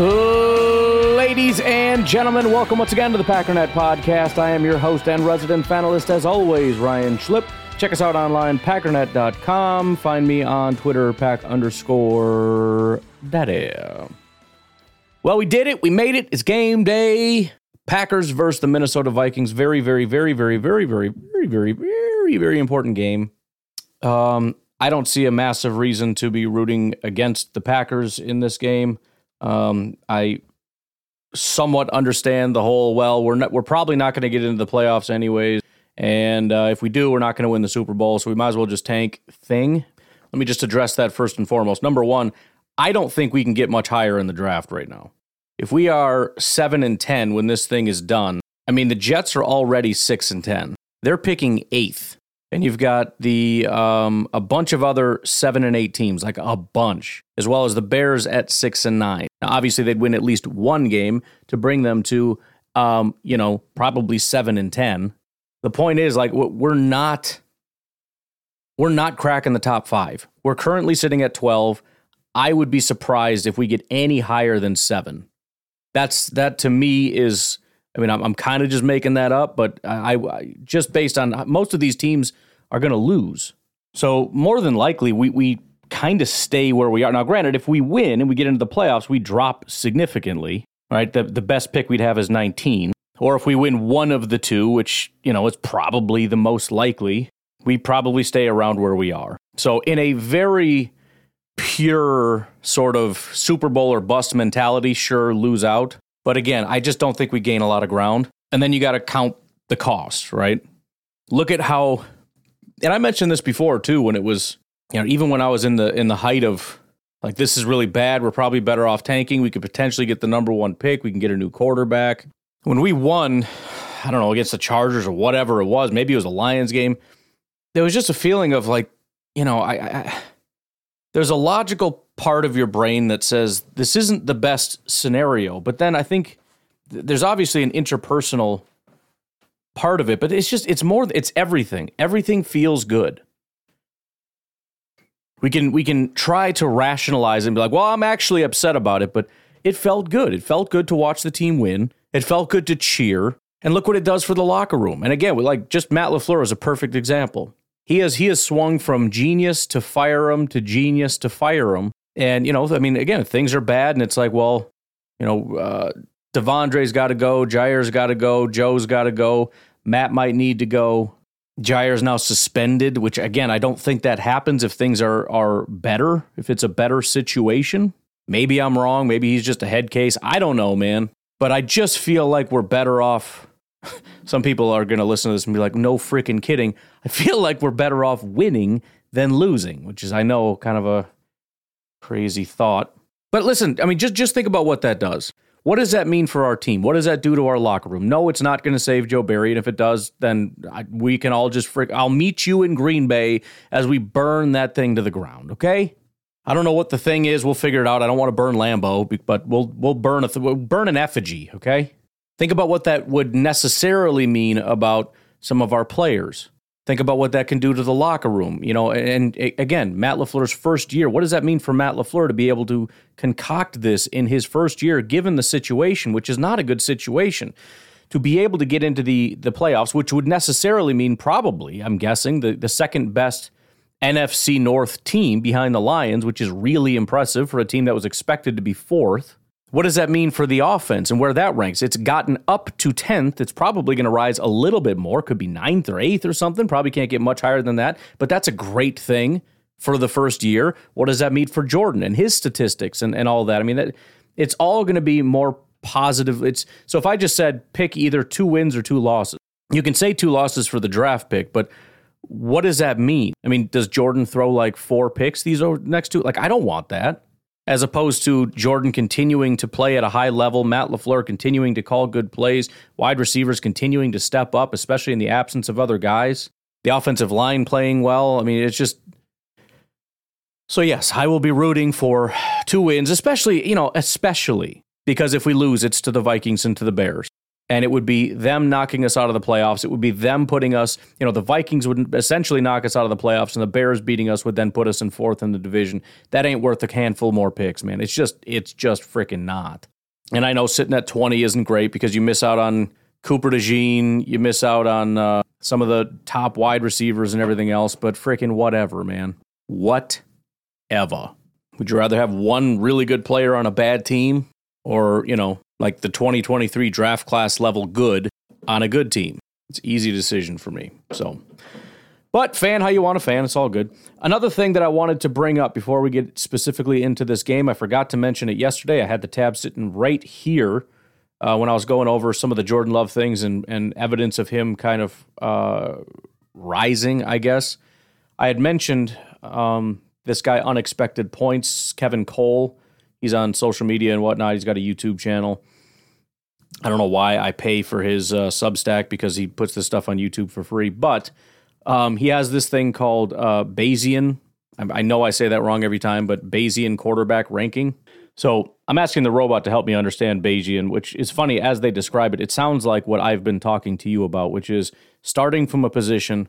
Ladies and gentlemen, welcome once again to the Packernet Podcast. I am your host and resident panelist, as always, Ryan Schlip. Check us out online, packernet.com. Find me on Twitter, pack underscore daddy. Well, we did it. We made it. It's game day. Packers versus the Minnesota Vikings. Very, very, very, very, very, very, very, very, very, very important game. Um, I don't see a massive reason to be rooting against the Packers in this game. Um, I somewhat understand the whole. Well, we're not, we're probably not going to get into the playoffs anyways, and uh, if we do, we're not going to win the Super Bowl, so we might as well just tank. Thing. Let me just address that first and foremost. Number one, I don't think we can get much higher in the draft right now. If we are seven and ten when this thing is done, I mean the Jets are already six and ten. They're picking eighth and you've got the um, a bunch of other seven and eight teams, like a bunch, as well as the Bears at six and nine. Now, obviously, they'd win at least one game to bring them to, um, you know, probably seven and ten. The point is, like, we're not, we're not cracking the top five. We're currently sitting at twelve. I would be surprised if we get any higher than seven. That's that to me is I mean, I'm, I'm kind of just making that up, but I, I just based on most of these teams are going to lose. So more than likely, we we kind of stay where we are now. Granted, if we win and we get into the playoffs, we drop significantly. Right, the the best pick we'd have is 19. Or if we win one of the two, which you know is probably the most likely, we probably stay around where we are. So in a very pure sort of Super Bowl or bust mentality, sure, lose out. But again, I just don't think we gain a lot of ground. And then you got to count the cost, right? Look at how and I mentioned this before too when it was, you know, even when I was in the in the height of like this is really bad, we're probably better off tanking. We could potentially get the number 1 pick, we can get a new quarterback. When we won, I don't know, against the Chargers or whatever it was, maybe it was a Lions game, there was just a feeling of like, you know, I, I there's a logical part of your brain that says this isn't the best scenario. But then I think th- there's obviously an interpersonal part of it, but it's just it's more it's everything. Everything feels good. We can we can try to rationalize and be like, "Well, I'm actually upset about it," but it felt good. It felt good to watch the team win. It felt good to cheer. And look what it does for the locker room. And again, we like just Matt LaFleur is a perfect example. He has he has swung from genius to fire him to genius to fire him and, you know, I mean, again, things are bad, and it's like, well, you know, uh, De'Vondre's got to go, Jaire's got to go, Joe's got to go, Matt might need to go. Jaire's now suspended, which again, I don't think that happens if things are are better, if it's a better situation. Maybe I'm wrong. Maybe he's just a head case. I don't know, man. But I just feel like we're better off. Some people are going to listen to this and be like, no freaking kidding. I feel like we're better off winning than losing, which is, I know, kind of a Crazy thought. But listen, I mean, just just think about what that does. What does that mean for our team? What does that do to our locker room? No, it's not going to save Joe Barry, and if it does, then I, we can all just freak. I'll meet you in Green Bay as we burn that thing to the ground. Okay. I don't know what the thing is. We'll figure it out. I don't want to burn Lambeau, but we'll we'll burn a th- we'll burn an effigy. Okay. Think about what that would necessarily mean about some of our players. Think about what that can do to the locker room. You know, and, and again, Matt LaFleur's first year. What does that mean for Matt LaFleur to be able to concoct this in his first year, given the situation, which is not a good situation? To be able to get into the the playoffs, which would necessarily mean probably, I'm guessing, the, the second best NFC North team behind the Lions, which is really impressive for a team that was expected to be fourth. What does that mean for the offense and where that ranks? It's gotten up to 10th. It's probably going to rise a little bit more. Could be ninth or eighth or something. Probably can't get much higher than that, but that's a great thing for the first year. What does that mean for Jordan and his statistics and, and all that? I mean, that, it's all going to be more positive. It's so if I just said pick either two wins or two losses, you can say two losses for the draft pick, but what does that mean? I mean, does Jordan throw like four picks these next two? Like, I don't want that. As opposed to Jordan continuing to play at a high level, Matt LaFleur continuing to call good plays, wide receivers continuing to step up, especially in the absence of other guys, the offensive line playing well. I mean, it's just so yes, I will be rooting for two wins, especially, you know, especially because if we lose, it's to the Vikings and to the Bears. And it would be them knocking us out of the playoffs. It would be them putting us, you know, the Vikings would essentially knock us out of the playoffs, and the Bears beating us would then put us in fourth in the division. That ain't worth a handful more picks, man. It's just, it's just freaking not. And I know sitting at 20 isn't great because you miss out on Cooper DeJean, you miss out on uh, some of the top wide receivers and everything else, but freaking whatever, man. What ever. Would you rather have one really good player on a bad team or, you know, like the 2023 draft class level good on a good team? It's easy decision for me. So, but fan how you want to fan, it's all good. Another thing that I wanted to bring up before we get specifically into this game, I forgot to mention it yesterday. I had the tab sitting right here uh, when I was going over some of the Jordan Love things and, and evidence of him kind of uh, rising, I guess. I had mentioned um, this guy unexpected points kevin cole he's on social media and whatnot he's got a youtube channel i don't know why i pay for his uh, substack because he puts this stuff on youtube for free but um, he has this thing called uh, bayesian. I, I know i say that wrong every time but bayesian quarterback ranking. So i'm asking the robot to help me understand bayesian which is funny as they describe it. It sounds like what i've been talking to you about which is starting from a position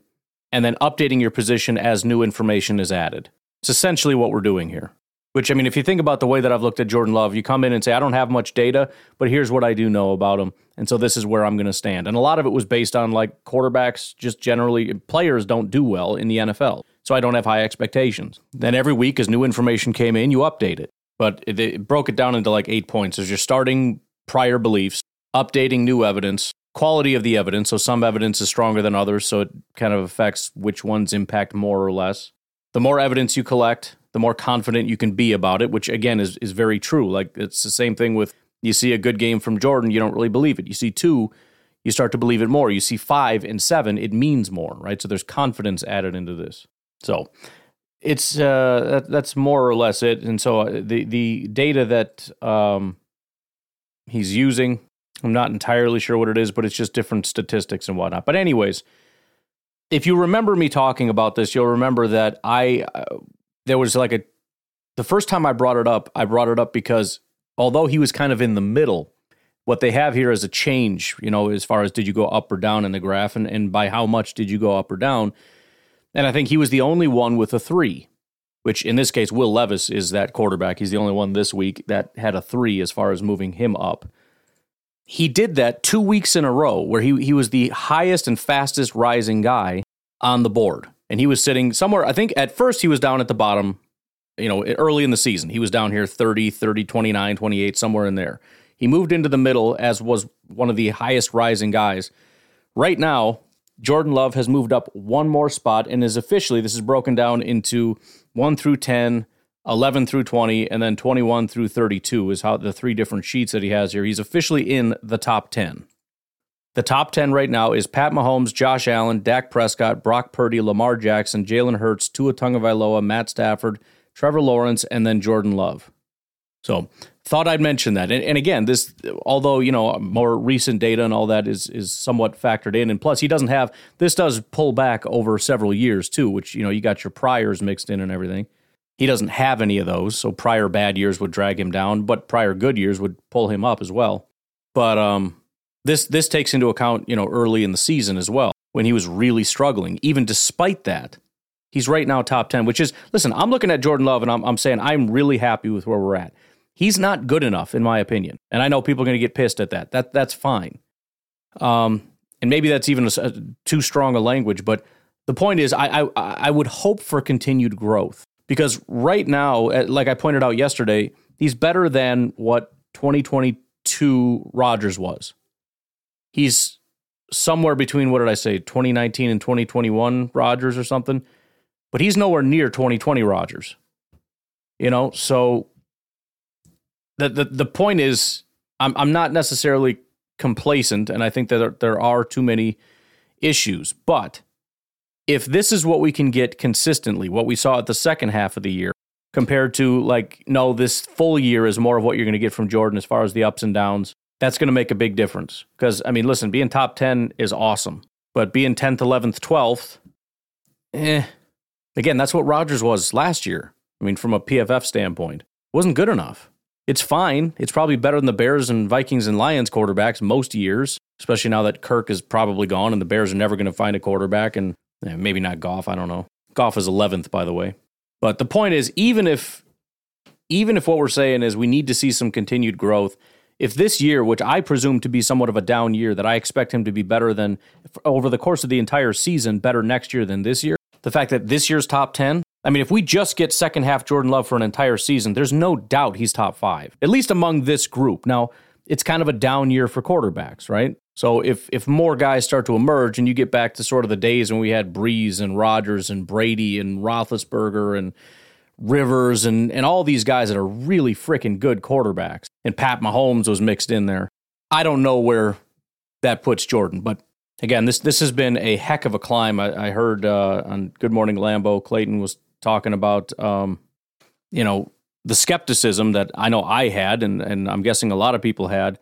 and then updating your position as new information is added. It's essentially what we're doing here. Which, I mean, if you think about the way that I've looked at Jordan Love, you come in and say, I don't have much data, but here's what I do know about him. And so this is where I'm going to stand. And a lot of it was based on like quarterbacks, just generally, players don't do well in the NFL. So I don't have high expectations. Then every week, as new information came in, you update it. But it, it broke it down into like eight points. as you're starting prior beliefs, updating new evidence, quality of the evidence. So some evidence is stronger than others. So it kind of affects which ones impact more or less the more evidence you collect, the more confident you can be about it, which again is is very true. Like it's the same thing with you see a good game from Jordan, you don't really believe it. You see two, you start to believe it more. You see five and seven, it means more, right? So there's confidence added into this. So it's uh, that, that's more or less it. And so uh, the the data that um, he's using, I'm not entirely sure what it is, but it's just different statistics and whatnot. But anyways, if you remember me talking about this, you'll remember that I uh, there was like a the first time I brought it up, I brought it up because although he was kind of in the middle, what they have here is a change, you know, as far as did you go up or down in the graph and, and by how much did you go up or down. And I think he was the only one with a three, which in this case, Will Levis is that quarterback. He's the only one this week that had a three as far as moving him up he did that two weeks in a row where he, he was the highest and fastest rising guy on the board. And he was sitting somewhere, I think at first he was down at the bottom, you know, early in the season. He was down here 30, 30, 29, 28, somewhere in there. He moved into the middle as was one of the highest rising guys. Right now, Jordan Love has moved up one more spot and is officially, this is broken down into 1 through 10, 11 through 20 and then 21 through 32 is how the three different sheets that he has here. He's officially in the top 10. The top 10 right now is Pat Mahomes, Josh Allen, Dak Prescott, Brock Purdy, Lamar Jackson, Jalen Hurts, Tua Tagovailoa, Matt Stafford, Trevor Lawrence, and then Jordan Love. So, thought I'd mention that. And, and, again, this, although you know more recent data and all that is is somewhat factored in, and plus he doesn't have this does pull back over several years too, which you know you got your priors mixed in and everything. He doesn't have any of those, so prior bad years would drag him down, but prior good years would pull him up as well. But um, this this takes into account, you know, early in the season as well when he was really struggling. Even despite that, he's right now top ten. Which is, listen, I'm looking at Jordan Love and I'm, I'm saying I'm really happy with where we're at. He's not good enough, in my opinion, and I know people are going to get pissed at that. That that's fine. Um, and maybe that's even a, a, too strong a language, but the point is, I, I I would hope for continued growth because right now, eh, like I pointed out yesterday, he's better than what 2022 Rodgers was. He's somewhere between what did I say, 2019 and 2021 Rodgers or something. but he's nowhere near 2020 Rodgers. You know, so the the the point is, I'm I'm not necessarily complacent, and I think that there, there are too many issues. But if this is what we can get consistently, what we saw at the second half of the year, compared to like, no, this full year is more of what you're going to get from Jordan as far as the ups and downs, that's going to make a big difference. Because, I mean, listen, being top 10 is awesome, but being 10th, 11th, 12th, eh. Again, that's what Rodgers was last year. I mean, from a PFF standpoint, wasn't good enough. It's fine. It's probably better than the Bears and Vikings and Lions quarterbacks most years, especially now that Kirk is probably gone and the Bears are never going to find a quarterback and eh, maybe not Goff. I don't know. Goff is 11th, by the way. But the point is, even if even if what we're saying is we need to see some continued growth, if this year, which I presume to be somewhat of a down year, that I expect him to be better than over the course of the entire season, better next year than this year, the fact that this year's top 10, I mean, if we just get second half Jordan Love for an entire season, there's no doubt he's top five, at least among this group. Now, it's kind of a down year for quarterbacks, right? So if if more guys start to emerge and you get back to sort of the days when we had Brees and Rodgers and Brady and Roethlisberger and Rivers and and all these guys that are really freaking good quarterbacks, and Pat Mahomes was mixed in there. I don't know where that puts Jordan, but again, this this has been a heck of a climb. I, I heard uh, on Good Morning Lambeau, Clayton was talking about um, you know the skepticism that I know I had, and and I'm guessing a lot of people had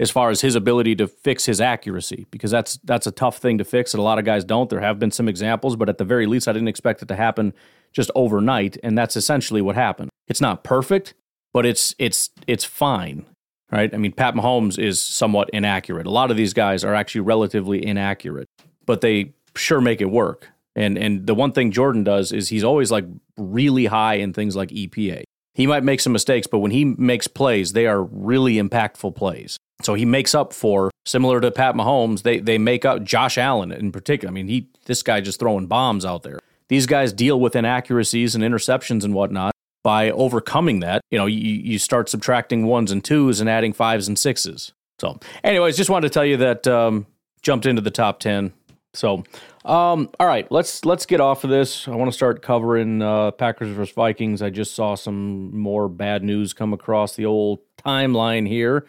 as far as his ability to fix his accuracy because that's that's a tough thing to fix and a lot of guys don't. There have been some examples but at the very least I didn't expect it to happen just overnight and that's essentially what happened. It's not perfect but it's it's it's fine right? I mean Pat Mahomes is somewhat inaccurate. A lot of these guys are actually relatively inaccurate but they sure make it work. And and the one thing Jordan does is he's always like really high in things like EPA he might make some mistakes, but when he makes plays, they are really impactful plays. So he makes up for similar to Pat Mahomes. They they make up Josh Allen in particular. I mean, he this guy just throwing bombs out there. These guys deal with inaccuracies and interceptions and whatnot by overcoming that. You know, you, you start subtracting ones and twos and adding fives and sixes. So, anyways, just wanted to tell you that um, jumped into the top ten. So, um, all right, let's let's get off of this. I want to start covering uh, Packers versus Vikings. I just saw some more bad news come across the old timeline here.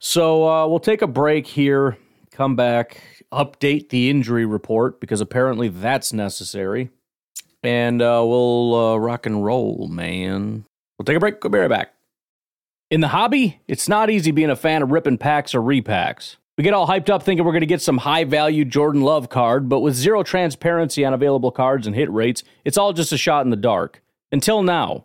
So uh, we'll take a break here, come back, update the injury report because apparently that's necessary. And uh, we'll uh, rock and roll, man. We'll take a break. We'll be right back. In the hobby, it's not easy being a fan of ripping packs or repacks. We get all hyped up thinking we're going to get some high value Jordan Love card, but with zero transparency on available cards and hit rates, it's all just a shot in the dark. Until now.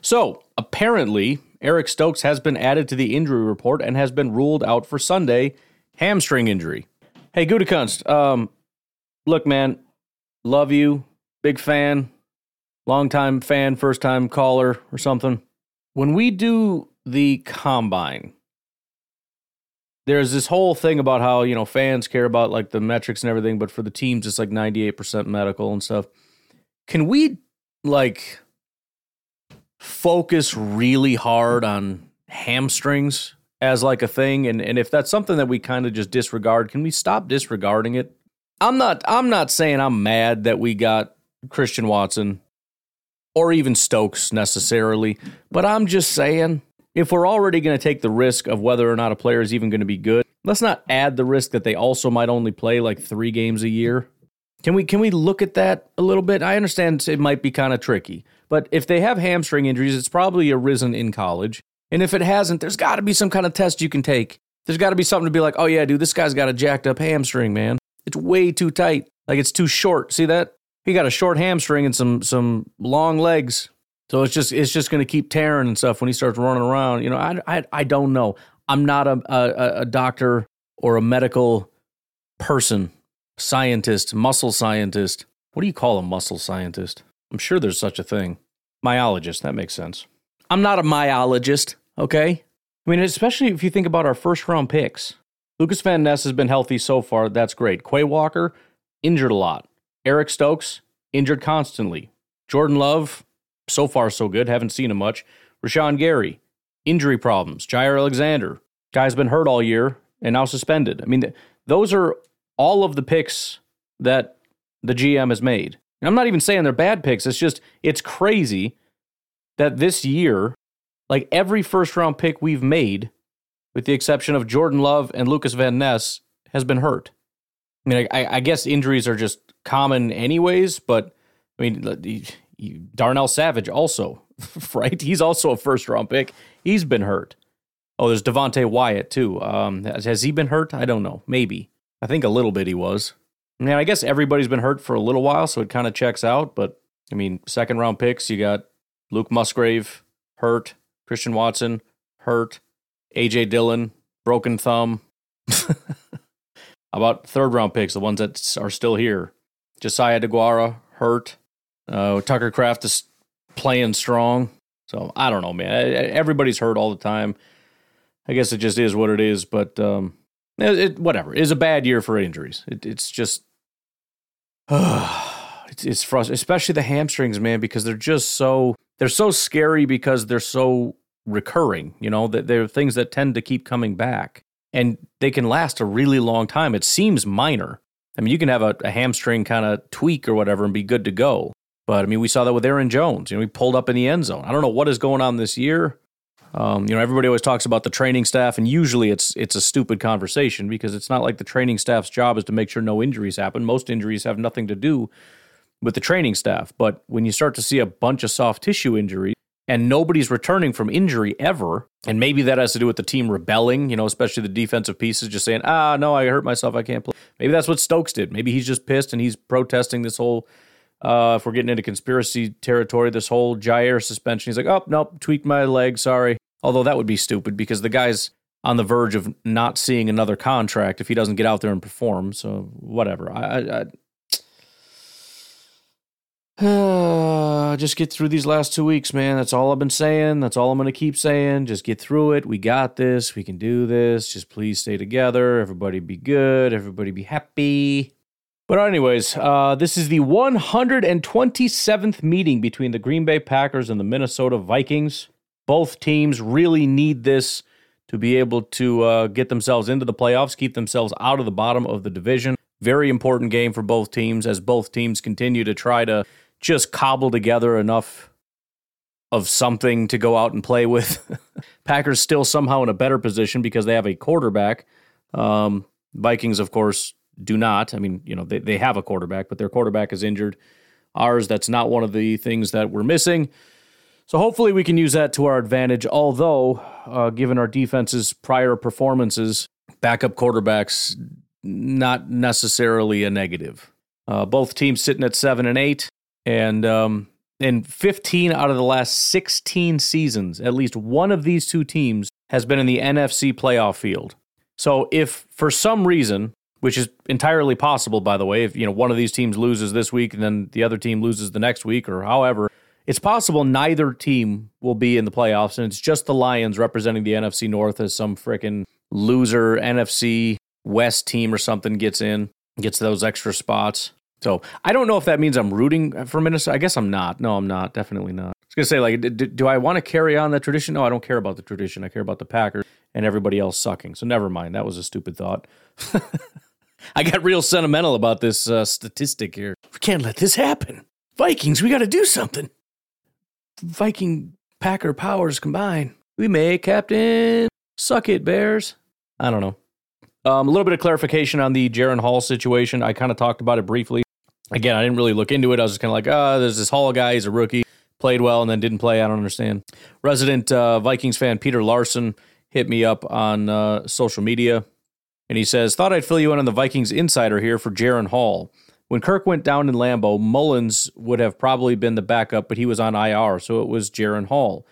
So, apparently, Eric Stokes has been added to the injury report and has been ruled out for Sunday, hamstring injury. Hey, Gutekunst, um, look, man, love you, big fan, long time fan, first time caller or something. When we do the combine, there's this whole thing about how, you know, fans care about like the metrics and everything, but for the teams, it's like 98% medical and stuff. Can we like focus really hard on hamstrings as like a thing? And, and if that's something that we kind of just disregard, can we stop disregarding it? I'm not I'm not saying I'm mad that we got Christian Watson or even Stokes necessarily, but I'm just saying if we're already going to take the risk of whether or not a player is even going to be good, let's not add the risk that they also might only play like 3 games a year. Can we can we look at that a little bit? I understand it might be kind of tricky, but if they have hamstring injuries, it's probably arisen in college. And if it hasn't, there's got to be some kind of test you can take. There's got to be something to be like, "Oh yeah, dude, this guy's got a jacked up hamstring, man." It's way too tight. Like it's too short. See that? He got a short hamstring and some some long legs. So it's just it's just going to keep tearing and stuff when he starts running around. You know, I I, I don't know. I'm not a, a a doctor or a medical person, scientist, muscle scientist. What do you call a muscle scientist? I'm sure there's such a thing. Myologist, that makes sense. I'm not a myologist, okay? I mean, especially if you think about our first round picks. Lucas Van Ness has been healthy so far. That's great. Quay Walker, injured a lot. Eric Stokes, injured constantly. Jordan Love, so far so good. Haven't seen him much. Rashan Gary, injury problems. Jaire Alexander, guy's been hurt all year and now suspended. I mean, those are all of the picks that the GM has made. And I'm not even saying they're bad picks. It's just, it's crazy that this year, like every first round pick we've made with the exception of Jordan Love and Lucas Van Ness, has been hurt. I mean, I, I guess injuries are just common anyways, but I mean, Darnell Savage also, right? He's also a first round pick. He's been hurt. Oh, there's Devonte Wyatt too. Um, has, has he been hurt? I don't know. Maybe. I think a little bit he was. I mean, I guess everybody's been hurt for a little while, so it kind of checks out. But I mean, second round picks, you got Luke Musgrave hurt, Christian Watson hurt, AJ Dillon, broken thumb. About third round picks, the ones that are still here. Josiah Deguara hurt. Uh, Tucker Kraft is playing strong. So I don't know, man. Everybody's hurt all the time. I guess it just is what it is. But um, it, it, whatever. It's a bad year for injuries. It, it's just. it's, it's frustrating, especially the hamstrings, man, because they're just so they're so scary because they're so recurring. You know, that they're things that tend to keep coming back and they can last a really long time. It seems minor. I mean, you can have a, a hamstring kind of tweak or whatever and be good to go. But I mean, we saw that with Aaron Jones. You know, he pulled up in the end zone. I don't know what is going on this year. Um, you know, everybody always talks about the training staff, and usually it's it's a stupid conversation because it's not like the training staff's job is to make sure no injuries happen. Most injuries have nothing to do with the training staff. But when you start to see a bunch of soft tissue injuries, and nobody's returning from injury ever. And maybe that has to do with the team rebelling, you know, especially the defensive pieces just saying, ah, no, I hurt myself. I can't play. Maybe that's what Stokes did. Maybe he's just pissed and he's protesting this whole, uh, if we're getting into conspiracy territory, this whole Jaire suspension. He's like, oh, nope, tweaked my leg. Sorry. Although that would be stupid because the guy's on the verge of not seeing another contract if he doesn't get out there and perform. So whatever. I, I, just get through these last two weeks, man. That's all I've been saying. That's all I'm going to keep saying. Just get through it. We got this. We can do this. Just please stay together. Everybody be good. Everybody be happy. But, anyways, uh, this is the 127th meeting between the Green Bay Packers and the Minnesota Vikings. Both teams really need this to be able to uh, get themselves into the playoffs, keep themselves out of the bottom of the division. Very important game for both teams as both teams continue to try to just cobble together enough of something to go out and play with. Packers still somehow in a better position because they have a quarterback. Um, Vikings, of course, do not. I mean, you know, they, they have a quarterback, but their quarterback is injured. Ours, that's not one of the things that we're missing. So hopefully we can use that to our advantage. Although, uh, given our defense's prior performances, backup quarterbacks not necessarily a negative. Uh, both teams sitting at seven and eight. And um, in 15 out of the last 16 seasons, at least one of these two teams has been in the NFC playoff field. So if for some reason which is entirely possible, by the way. If you know one of these teams loses this week and then the other team loses the next week, or however, it's possible neither team will be in the playoffs, and it's just the Lions representing the NFC North as some freaking loser NFC West team or something gets in, gets those extra spots. So I don't know if that means I'm rooting for Minnesota. I guess I'm not. No, I'm not. Definitely not. I was gonna say like, do, do I want to carry on the tradition? No, I don't care about the tradition. I care about the Packers and everybody else sucking. So never mind. That was a stupid thought. I got real sentimental about this uh, statistic here. We can't let this happen. Vikings, we got to do something. Viking Packer powers combine. We may, Captain. Suck it, Bears. I don't know. Um, a little bit of clarification on the Jaren Hall situation. I kind of talked about it briefly. Again, I didn't really look into it. I was just kind of like, oh, there's this Hall guy. He's a rookie. Played well and then didn't play. I don't understand. Resident uh, Vikings fan Peter Larson hit me up on uh, social media and he says, Thought I'd fill you in on the Vikings insider here for Jaren Hall. When Kirk went down in Lambeau, Mullens would have probably been the backup, but he was on IR, so it was Jaren Hall.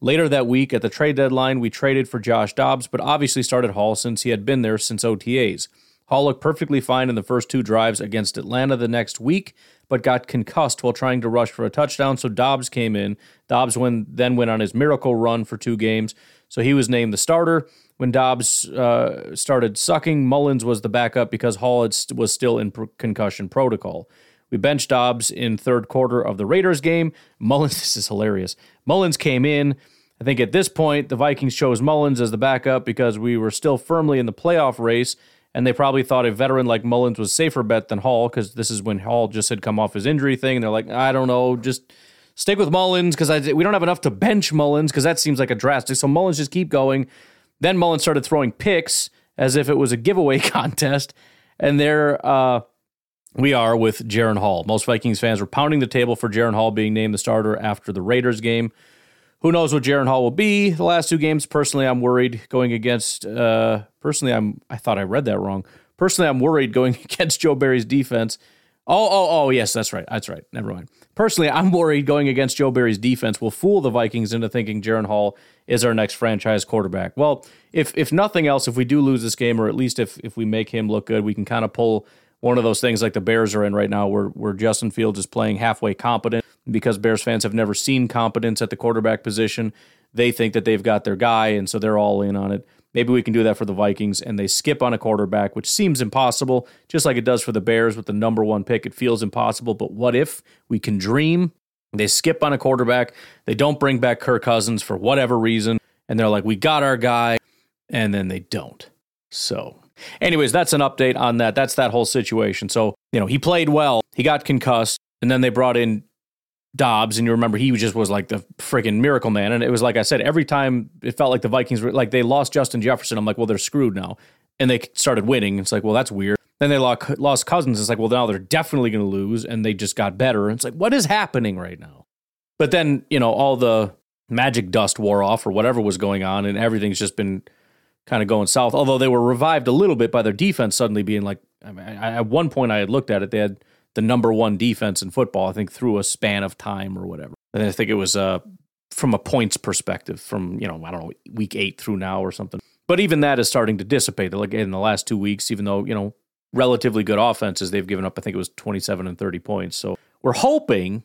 Later that week, at the trade deadline, we traded for Josh Dobbs, but obviously started Hall since he had been there since OTAs. Hall looked perfectly fine in the first two drives against Atlanta the next week, but got concussed while trying to rush for a touchdown, so Dobbs came in. Dobbs went, then went on his miracle run for two games, so he was named the starter. When Dobbs uh, started sucking, Mullens was the backup because Hall had, was still in concussion protocol. We benched Dobbs in third quarter of the Raiders game. Mullens, this is hilarious. Mullens came in. I think at this point, the Vikings chose Mullens as the backup because we were still firmly in the playoff race, and they probably thought a veteran like Mullens was safer bet than Hall because this is when Hall just had come off his injury thing, and they're like, I don't know, just stick with Mullens because we don't have enough to bench Mullens because that seems like a drastic. So Mullens just keep going. Then Mullens started throwing picks as if it was a giveaway contest. And there uh, we are with Jaren Hall. Most Vikings fans were pounding the table for Jaren Hall being named the starter after the Raiders game. Who knows what Jaren Hall will be the last two games? Personally, I'm worried going against. Uh, personally, I'm. I thought I read that wrong. Personally, I'm worried going against Joe Barry's defense. Oh, oh, oh, yes, that's right. That's right. Never mind. Personally, I'm worried going against Joe Barry's defense will fool the Vikings into thinking Jaren Hall is our next franchise quarterback. Well, if if nothing else, if we do lose this game, or at least if if we make him look good, we can kind of pull one of those things like the Bears are in right now, where where Justin Fields is playing halfway competent because Bears fans have never seen competence at the quarterback position. They think that they've got their guy, and so they're all in on it. Maybe we can do that for the Vikings, and they skip on a quarterback, which seems impossible, just like it does for the Bears with the number one pick. It feels impossible, but what if we can dream? They skip on a quarterback. They don't bring back Kirk Cousins for whatever reason. And they're like, we got our guy. And then they don't. So, anyways, that's an update on that. That's that whole situation. So, you know, he played well. He got concussed. And then they brought in Dobbs, and you remember he just was like the freaking miracle man. And it was like I said, every time it felt like the Vikings were like they lost Justin Jefferson. I'm like, well, they're screwed now. And they started winning. It's like, well, that's weird. Then they lost, Cousins. It's like, well, now they're definitely going to lose, and they just got better. It's like, what is happening right now? But then, you know, all the magic dust wore off or whatever was going on, and everything's just been kind of going south. Although they were revived a little bit by their defense suddenly being like, I mean, I, at one point I had looked at it, they had the number one defense in football, I think, through a span of time or whatever. And I think it was uh, from a points perspective, from, you know, I don't know, week eight through now or something. But even that is starting to dissipate. Like in the last two weeks, even though, you know, relatively good offenses, they've given up, I think it was 27 and 30 points. So we're hoping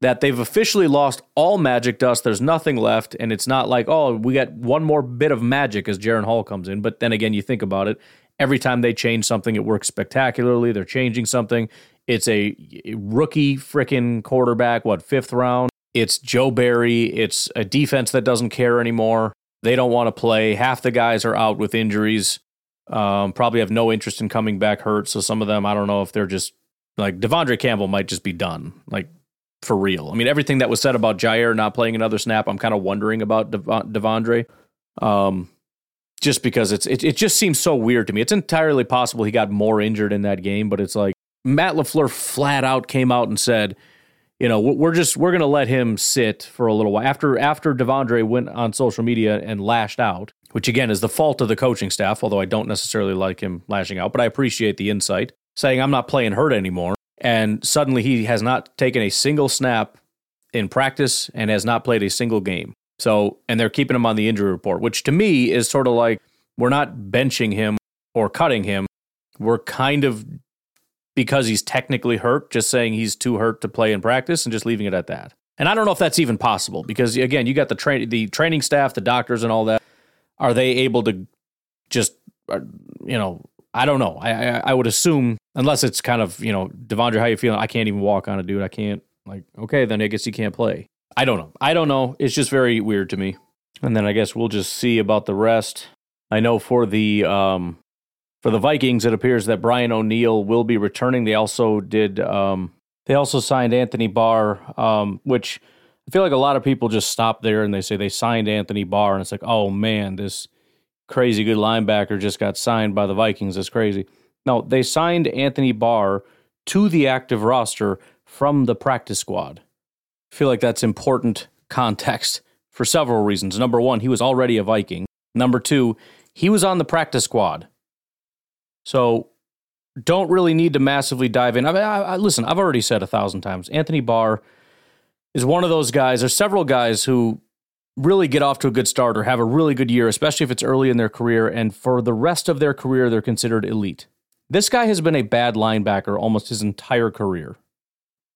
that they've officially lost all magic dust. There's nothing left. And it's not like, oh, we got one more bit of magic as Jaren Hall comes in. But then again, you think about it. Every time they change something, it works spectacularly. They're changing something. It's a rookie freaking quarterback, what, fifth round? It's Joe Barry. It's a defense that doesn't care anymore. They don't want to play. Half the guys are out with injuries. Um, probably have no interest in coming back hurt. So some of them, I don't know if they're just like De'Vondre Campbell might just be done, like for real. I mean, everything that was said about Jaire not playing another snap, I'm kind of wondering about De'Vondre. Um, just because it's it, it just seems so weird to me. It's entirely possible he got more injured in that game, but it's like Matt LaFleur flat out came out and said, you know, we're just we're going to let him sit for a little while. After after De'Vondre went on social media and lashed out, which again is the fault of the coaching staff, although I don't necessarily like him lashing out, but I appreciate the insight, saying I'm not playing hurt anymore. And suddenly he has not taken a single snap in practice and has not played a single game. So, and they're keeping him on the injury report, which to me is sort of like we're not benching him or cutting him. we're kind of because he's technically hurt, just saying he's too hurt to play in practice and just leaving it at that. And I don't know if that's even possible because again, you got the train the training staff, the doctors, and all that. Are they able to just, uh, you know, I don't know. I, I, I would assume unless it's kind of you know, De'Vondre, how you feeling? I can't even walk on a dude. I can't. Like, okay, then I guess you can't play. I don't know. I don't know. It's just very weird to me. And then I guess we'll just see about the rest. I know for the um, for the Vikings, it appears that Brian O'Neill will be returning. They also did. Um, they also signed Anthony Barr, um, which I feel like a lot of people just stop there and they say they signed Anthony Barr, and it's like, oh man, this crazy good linebacker just got signed by the Vikings. That's crazy. No, they signed Anthony Barr to the active roster from the practice squad. I feel like that's important context for several reasons. Number one, he was already a Viking. Number two, he was on the practice squad. So don't really need to massively dive in. I mean, I, I, listen, I've already said a thousand times. Anthony Barr is one of those guys. There's several guys who really get off to a good start or have a really good year, especially if it's early in their career. And for the rest of their career, they're considered elite. This guy has been a bad linebacker almost his entire career.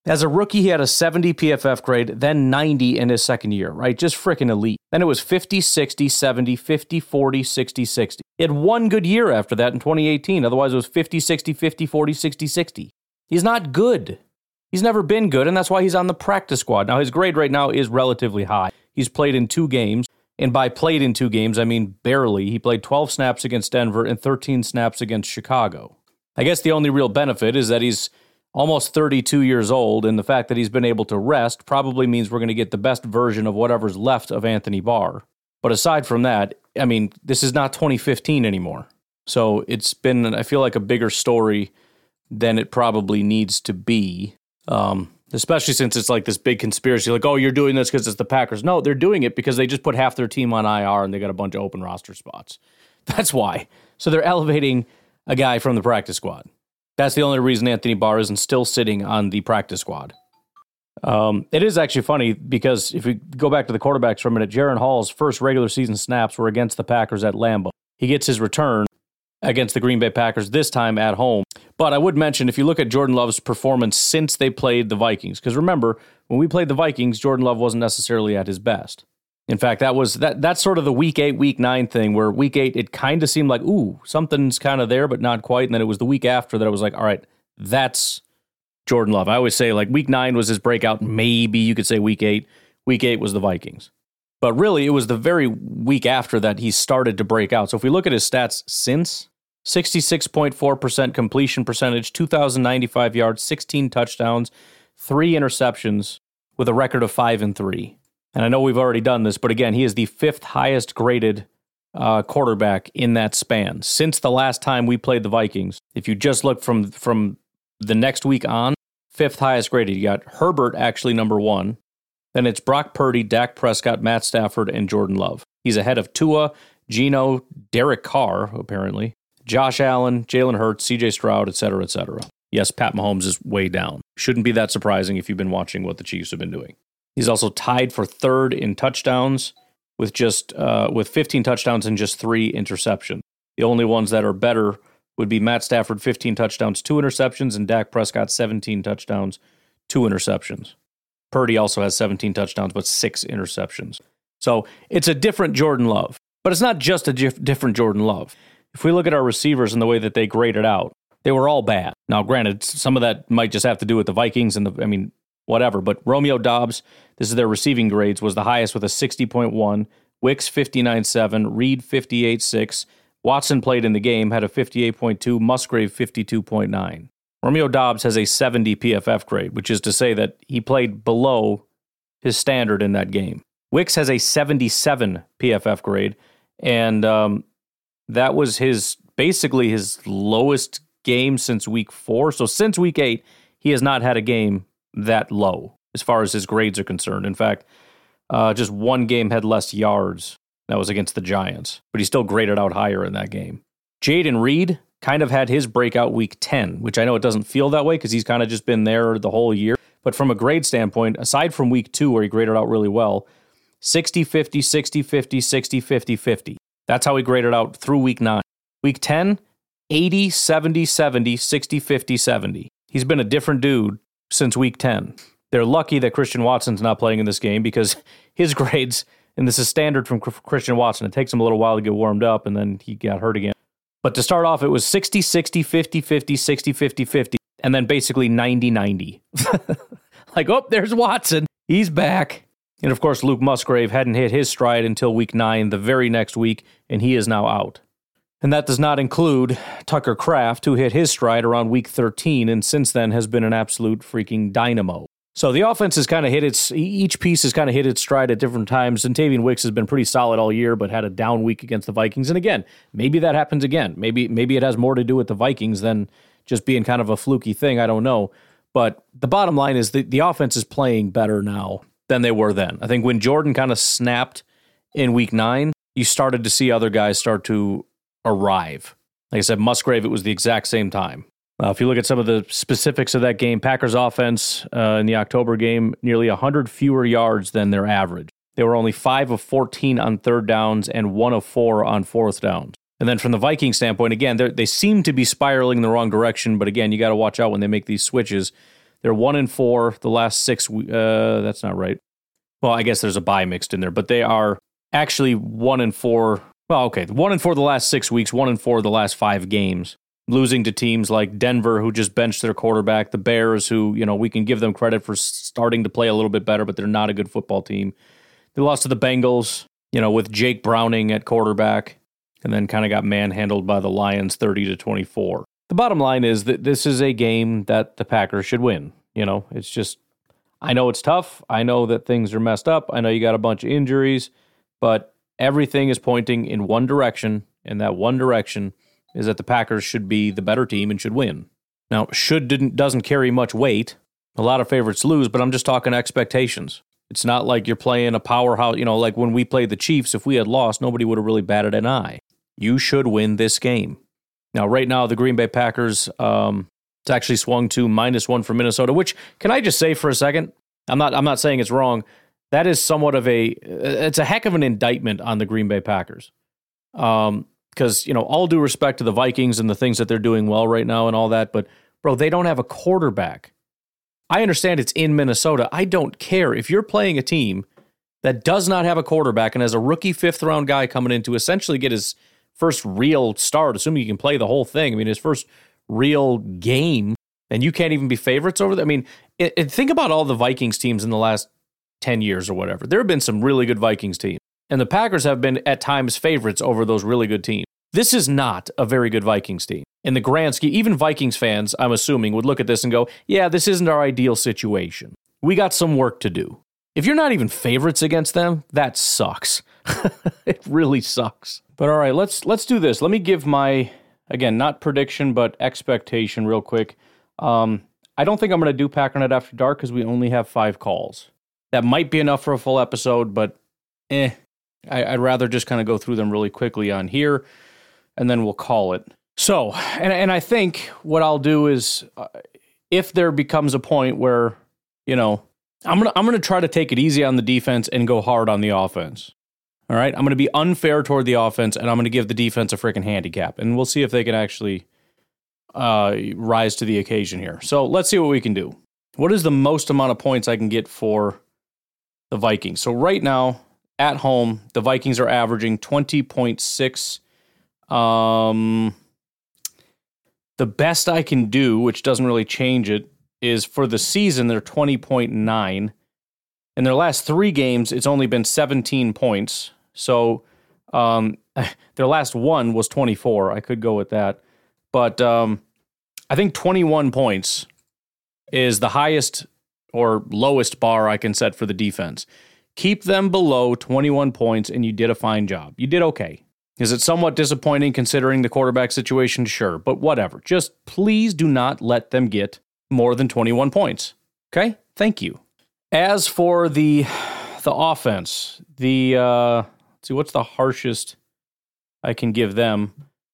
As a rookie, he had a 70 PFF grade, then 90 in his second year, right? Just freaking elite. Then it was 50, 60, 70, 50, 40, 60, 60. He had one good year after that in 2018. Otherwise, it was 50, 60, 50, 40, 60, 60. He's not good. He's never been good, and that's why he's on the practice squad. Now, his grade right now is relatively high. He's played in two games, and by played in two games, I mean barely. He played 12 snaps against Denver and 13 snaps against Chicago. I guess the only real benefit is that he's almost 32 years old, and the fact that he's been able to rest probably means we're going to get the best version of whatever's left of Anthony Barr. But aside from that, I mean, this is not 2015 anymore. So it's been, I feel like, a bigger story than it probably needs to be. Um, especially since it's like this big conspiracy like, oh, you're doing this because it's the Packers. No, they're doing it because they just put half their team on IR and they got a bunch of open roster spots. That's why. So they're elevating a guy from the practice squad. That's the only reason Anthony Barr isn't still sitting on the practice squad. Um, it is actually funny because if we go back to the quarterbacks for a minute, Jaren Hall's first regular season snaps were against the Packers at Lambeau. He gets his return against the Green Bay Packers, this time at home. But I would mention if you look at Jordan Love's performance since they played the Vikings, because remember, when we played the Vikings, Jordan Love wasn't necessarily at his best. In fact, that was that that's sort of the week eight, week nine thing where week eight it kind of seemed like, ooh, something's kind of there, but not quite. And then it was the week after that I was like, all right, that's Jordan Love. I always say like week nine was his breakout. Maybe you could say week eight. Week eight was the Vikings. But really, it was the very week after that he started to break out. So if we look at his stats since 66.4% completion percentage, 2,095 yards, 16 touchdowns, three interceptions with a record of five and three. And I know we've already done this, but again, he is the fifth highest graded uh, quarterback in that span since the last time we played the Vikings. If you just look from from the next week on, fifth highest graded. You got Herbert actually number one. Then it's Brock Purdy, Dak Prescott, Matt Stafford, and Jordan Love. He's ahead of Tua, Geno, Derek Carr, apparently, Josh Allen, Jalen Hurts, CJ Stroud, et cetera, et cetera. Yes, Pat Mahomes is way down. Shouldn't be that surprising if you've been watching what the Chiefs have been doing. He's also tied for third in touchdowns with just uh, with 15 touchdowns and just three interceptions. The only ones that are better would be Matt Stafford 15 touchdowns, two interceptions, and Dak Prescott 17 touchdowns, two interceptions. Purdy also has 17 touchdowns, but six interceptions. So it's a different Jordan Love, but it's not just a different Jordan Love. If we look at our receivers and the way that they graded out, they were all bad. Now, granted, some of that might just have to do with the Vikings and the, I mean, whatever. But Romeo Doubs, this is their receiving grades, was the highest with a 60.1, Wicks 59.7, Reed 58.6, Watson played in the game, had a 58.2, Musgrave 52.9. Romeo Doubs has a 70 PFF grade, which is to say that he played below his standard in that game. Wicks has a 77 PFF grade, and um, that was his basically his lowest game since week four. So since week eight, he has not had a game that low as far as his grades are concerned. In fact, uh, just one game had less yards. That was against the Giants, but he still graded out higher in that game. Jayden Reed kind of had his breakout week 10, which I know it doesn't feel that way because he's kind of just been there the whole year. But from a grade standpoint, aside from week two, where he graded out really well, 60 50, 60 50, 60 50, 50. That's how he graded out through week nine. Week 10, 80, 70, 70, 60, 50, 70. He's been a different dude since week 10. They're lucky that Christian Watson's not playing in this game because his grades, and this is standard from Christian Watson, it takes him a little while to get warmed up, and then he got hurt again. But to start off, it was 60, 60, 50, 50, 60, 50, 50, and then basically 90, 90. like, oh, there's Watson. He's back. And of course, Luke Musgrave hadn't hit his stride until week nine, the very next week, and he is now out. And that does not include Tucker Kraft, who hit his stride around week 13 and since then has been an absolute freaking dynamo. So the offense has kind of hit its, each piece has kind of hit its stride at different times. And Tavian Wicks has been pretty solid all year, but had a down week against the Vikings. And again, maybe that happens again. Maybe, maybe it has more to do with the Vikings than just being kind of a fluky thing. I don't know. But the bottom line is the, the offense is playing better now than they were then. I think when Jordan kind of snapped in week nine, you started to see other guys start to arrive. Like I said, Musgrave, it was the exact same time. Uh, if you look at some of the specifics of that game, Packers offense uh, in the October game, nearly 100 fewer yards than their average. They were only 5 of 14 on third downs and 1 of 4 on fourth downs. And then from the Viking standpoint, again, they seem to be spiraling in the wrong direction, but again, you got to watch out when they make these switches. They're 1 and 4 the last six, uh, that's not right. Well, I guess there's a bye mixed in there, but they are actually 1 and 4 well, okay, one and four the last six weeks, one and four the last five games. Losing to teams like Denver, who just benched their quarterback, the Bears, who, you know, we can give them credit for starting to play a little bit better, but they're not a good football team. They lost to the Bengals, you know, with Jake Browning at quarterback, and then kind of got manhandled by the Lions 30 to 24. The bottom line is that this is a game that the Packers should win. You know, it's just, I know it's tough. I know that things are messed up. I know you got a bunch of injuries, but everything is pointing in one direction, and that one direction is that the Packers should be the better team and should win. Now, should didn't doesn't carry much weight. A lot of favorites lose, but I'm just talking expectations. It's not like you're playing a powerhouse, you know, like when we played the Chiefs, if we had lost, nobody would have really batted an eye. You should win this game. Now, right now, the Green Bay Packers, um, it's actually swung to minus one for Minnesota, which can I just say for a second? I'm not I'm not saying it's wrong that is somewhat of a it's a heck of an indictment on the Green Bay Packers. Um, because you know, all due respect to the Vikings and the things that they're doing well right now and all that, but bro, they don't have a quarterback. I understand it's in Minnesota. I don't care if you're playing a team that does not have a quarterback and has a rookie fifth round guy coming in to essentially get his first real start, assuming he can play the whole thing. I mean, his first real game, and you can't even be favorites over that. I mean, it, it, think about all the Vikings teams in the last 10 years or whatever. There have been some really good Vikings teams, and the Packers have been at times favorites over those really good teams. This is not a very good Vikings team. In the grand scheme, even Vikings fans, I'm assuming, would look at this and go, yeah, this isn't our ideal situation. We got some work to do. If you're not even favorites against them, that sucks. it really sucks. But all right, let's let's do this. Let me give my again, not prediction, but expectation real quick. Um, I don't think I'm going to do Packernet After Dark because we only have five calls. That might be enough for a full episode, but eh, I, would rather just kind of go through them really quickly on here, and then we'll call it. So, and and I think what I'll do is, uh, if there becomes a point where you know I'm gonna I'm gonna try to take it easy on the defense and go hard on the offense. All right, I'm gonna be unfair toward the offense, and I'm gonna give the defense a freaking handicap, and we'll see if they can actually uh, rise to the occasion here. So let's see what we can do. What is the most amount of points I can get for the Vikings. So right now at home, the Vikings are averaging 20.6. Um, the best I can do, which doesn't really change it, is for the season, they're 20.9. In their last three games, it's only been 17 points. So um, their last one was 24. I could go with that. But um, I think 21 points is the highest or lowest bar I can set for the defense. Keep them below 21 points, and you did a fine job. You did okay. Is it somewhat disappointing considering the quarterback situation? Sure, but whatever. Just please do not let them get more than 21 points. Okay? Thank you. As for the the offense, the uh see what's the harshest I can give them.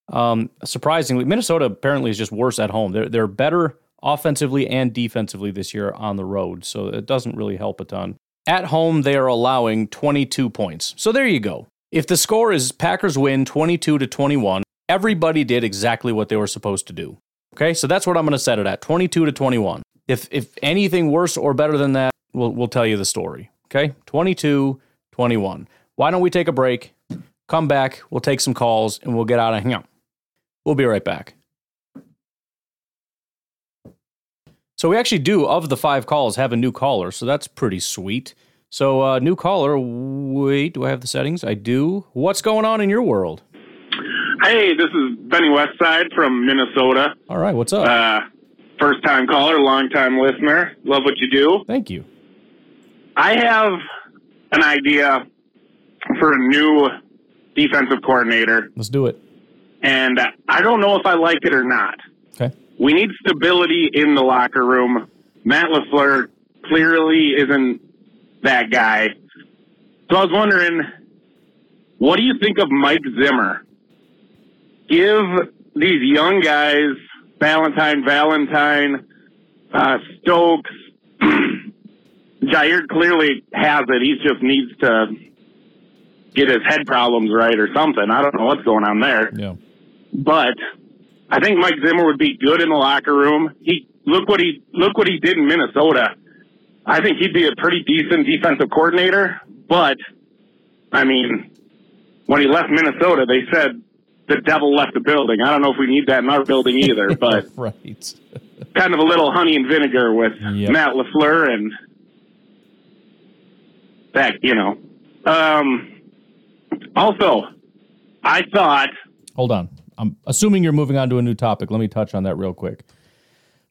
Um surprisingly, Minnesota apparently is just worse at home. They're they're better offensively and defensively this year on the road. So it doesn't really help a ton. At home, they are allowing 22 points. So there you go. If the score is Packers win 22 to 21, Everybody did exactly what they were supposed to do. Okay, so that's what I'm going to set it at 22 to 21. If, if anything worse or better than that, we'll, we'll tell you the story. Okay, 22 21. Why don't we take a break, come back, we'll take some calls, and we'll get out of here. We'll be right back. So we actually do, of the five calls, have a new caller. So that's pretty sweet. So, uh, new caller. Wait, do I have the settings? I do. What's going on in your world? Hey, this is Benny Westside from Minnesota. All right, what's up? Uh, first time caller, long time listener. Love what you do. Thank you. I have an idea for a new defensive coordinator, Let's do it. and I don't know if I like it or not. Okay. We need stability in the locker room. Matt LaFleur clearly isn't that guy. So I was wondering, what do you think of Mike Zimmer? Give these young guys, Valentine, Valentine, uh, Stokes, Jaire clearly has it. He just needs to get his head problems right or something. I don't know what's going on there. Yeah. But I think Mike Zimmer would be good in the locker room. He look what he look what he did in Minnesota. I think he'd be a pretty decent defensive coordinator. But I mean, when he left Minnesota, they said the devil left the building. I don't know if we need that in our building either, but right. kind of a little honey and vinegar with Yep. Matt LaFleur and that, you know. Um, also, I thought Hold on. I'm assuming you're moving on to a new topic. Let me touch on that real quick.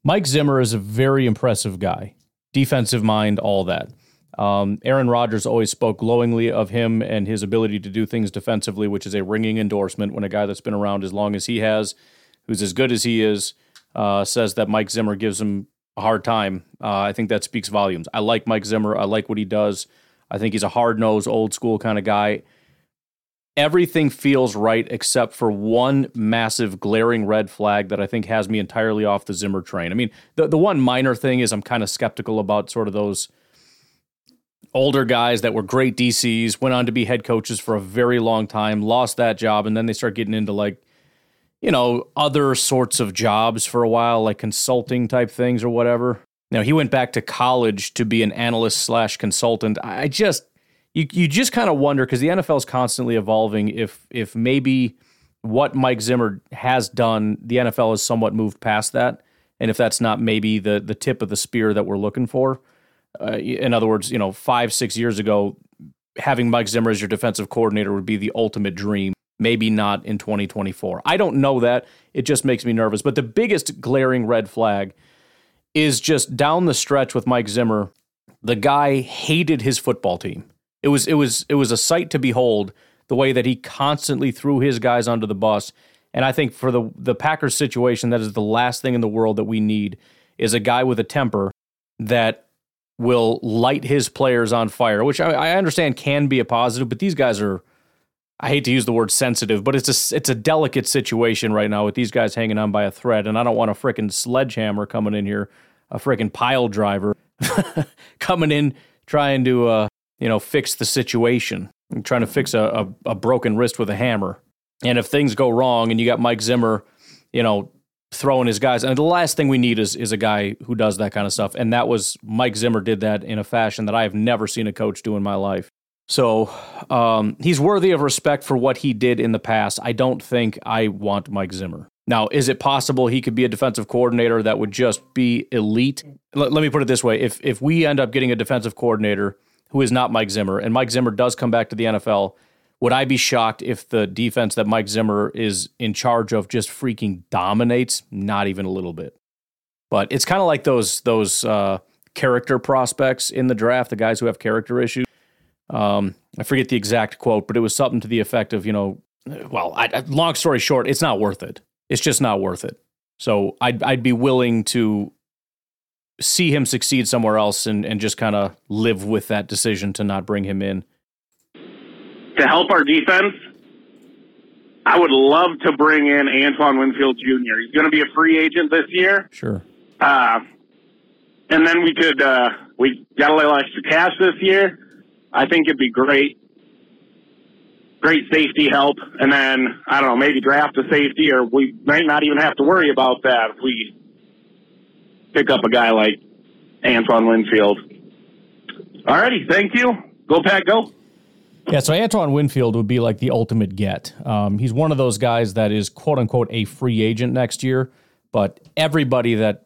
Mike Zimmer is a very impressive guy, defensive mind, all that. Um, Aaron Rodgers always spoke glowingly of him and his ability to do things defensively, which is a ringing endorsement when a guy that's been around as long as he has, who's as good as he is, uh, says that Mike Zimmer gives him a hard time. Uh, I think that speaks volumes. I like Mike Zimmer. I like what he does. I think he's a hard nosed, old school kind of guy everything feels right except for one massive glaring red flag that I think has me entirely off the Zimmer train. I mean, the the one minor thing is I'm kind of skeptical about sort of those older guys that were great DCs, went on to be head coaches for a very long time, lost that job, and then they start getting into like, you know, other sorts of jobs for a while, like consulting type things or whatever. Now he went back to college to be an analyst slash consultant. I just you you just kind of wonder because the NFL is constantly evolving. If if maybe what Mike Zimmer has done, the NFL has somewhat moved past that, and if that's not maybe the the tip of the spear that we're looking for. Uh, in other words, you know, five six years ago, having Mike Zimmer as your defensive coordinator would be the ultimate dream. Maybe not in 2024. I don't know that. It just makes me nervous. But the biggest glaring red flag is just down the stretch with Mike Zimmer. The guy hated his football team. It was it was it was a sight to behold the way that he constantly threw his guys under the bus. And I think for the the Packers situation, that is the last thing in the world that we need is a guy with a temper that will light his players on fire, which I, I understand can be a positive, but these guys are I hate to use the word sensitive, but it's a it's a delicate situation right now with these guys hanging on by a thread, and I don't want a freaking sledgehammer coming in here, a freaking pile driver coming in trying to uh, you know fix the situation, trying to fix a, a, a broken wrist with a hammer. And if things go wrong, and you got Mike Zimmer, you know, throwing his guys, and the last thing we need is is a guy who does that kind of stuff. And that was Mike Zimmer did that in a fashion that I have never seen a coach do in my life. So um, he's worthy of respect for what he did in the past. I don't think I want Mike Zimmer. Now, is it possible he could be a defensive coordinator that would just be elite? Let, let me put it this way: if if we end up getting a defensive coordinator who is not Mike Zimmer, and Mike Zimmer does come back to the NFL, would I be shocked if the defense that Mike Zimmer is in charge of just freaking dominates? Not even a little bit. But it's kind of like those those uh, character prospects in the draft, the guys who have character issues. Um, I forget the exact quote, but it was something to the effect of, you know, well, I, I- long story short, it's not worth it. It's just not worth it. So I'd I'd be willing to see him succeed somewhere else and, and just kind of live with that decision to not bring him in. to help our defense, I would love to bring in Antoine Winfield Jr. He's going to be a free agent this year. Sure. Uh, and then we could, uh, we got a little extra cash this year. I think it'd be great. great safety help, and then I don't know, maybe draft a safety, or we might not even have to worry about that if we pick up a guy like Antoine Winfield. Alrighty, thank you. Go Pat, go. Yeah, so Antoine Winfield would be like the ultimate get. Um, he's one of those guys that is quote unquote a free agent next year, but everybody that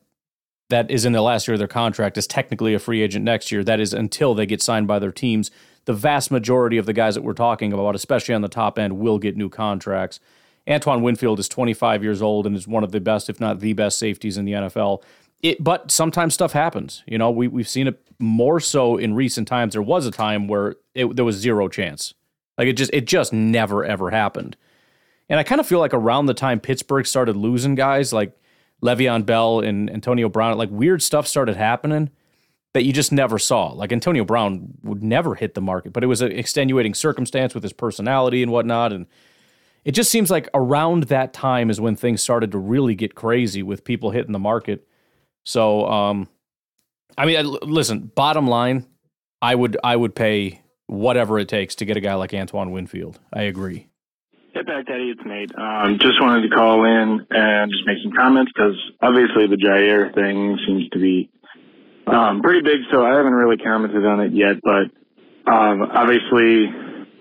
that is in the last year of their contract is technically a free agent next year. That is until they get signed by their teams. The vast majority of the guys that we're talking about, especially on the top end, will get new contracts. Antoine Winfield is 25 years old and is one of the best, if not the best, safeties in the NFL. It, but sometimes stuff happens. You know, we we've seen it more so in recent times. There was a time where it, there was zero chance. Like it just it just never ever happened. And I kind of feel like around the time Pittsburgh started losing guys like Le'Veon Bell and Antonio Brown, like weird stuff started happening that you just never saw. Like Antonio Brown would never hit the market, but it was an extenuating circumstance with his personality and whatnot. And it just seems like around that time is when things started to really get crazy with people hitting the market. So, um, I mean, listen. Bottom line, I would I would pay whatever it takes to get a guy like Antoine Winfield. I agree. Hey, back, Daddy. It's Nate. Um, just wanted to call in and just make some comments because obviously the Jaire thing seems to be um, pretty big. So I haven't really commented on it yet, but um, obviously,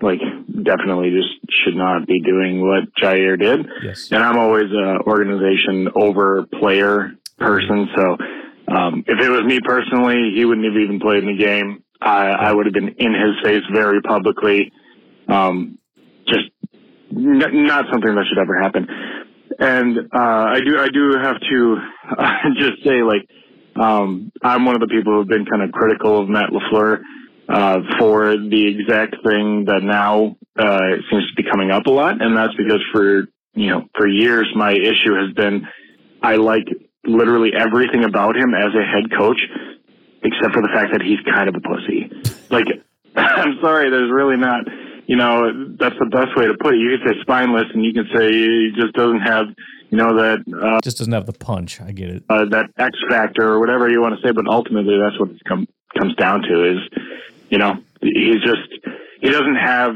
like, definitely just should not be doing what Jaire did. Yes. And I'm always an organization over player person, so um, if it was me personally, he wouldn't have even played in the game. I, I would have been in his face very publicly. Um, just n- not something that should ever happen. And uh, I do, I do have to just say, like, um, I'm one of the people who've been kind of critical of Matt LaFleur uh, for the exact thing that now uh, seems to be coming up a lot, and that's because for you know for years my issue has been I like literally everything about him as a head coach, except for the fact that he's kind of a pussy. Like, I'm sorry, there's really not, you know, that's the best way to put it. You can say spineless, and you can say he just doesn't have, you know, that uh, just doesn't have the punch. I get it. Uh, that X factor or whatever you want to say, but ultimately that's what it come, comes down to is, you know, he's just he doesn't have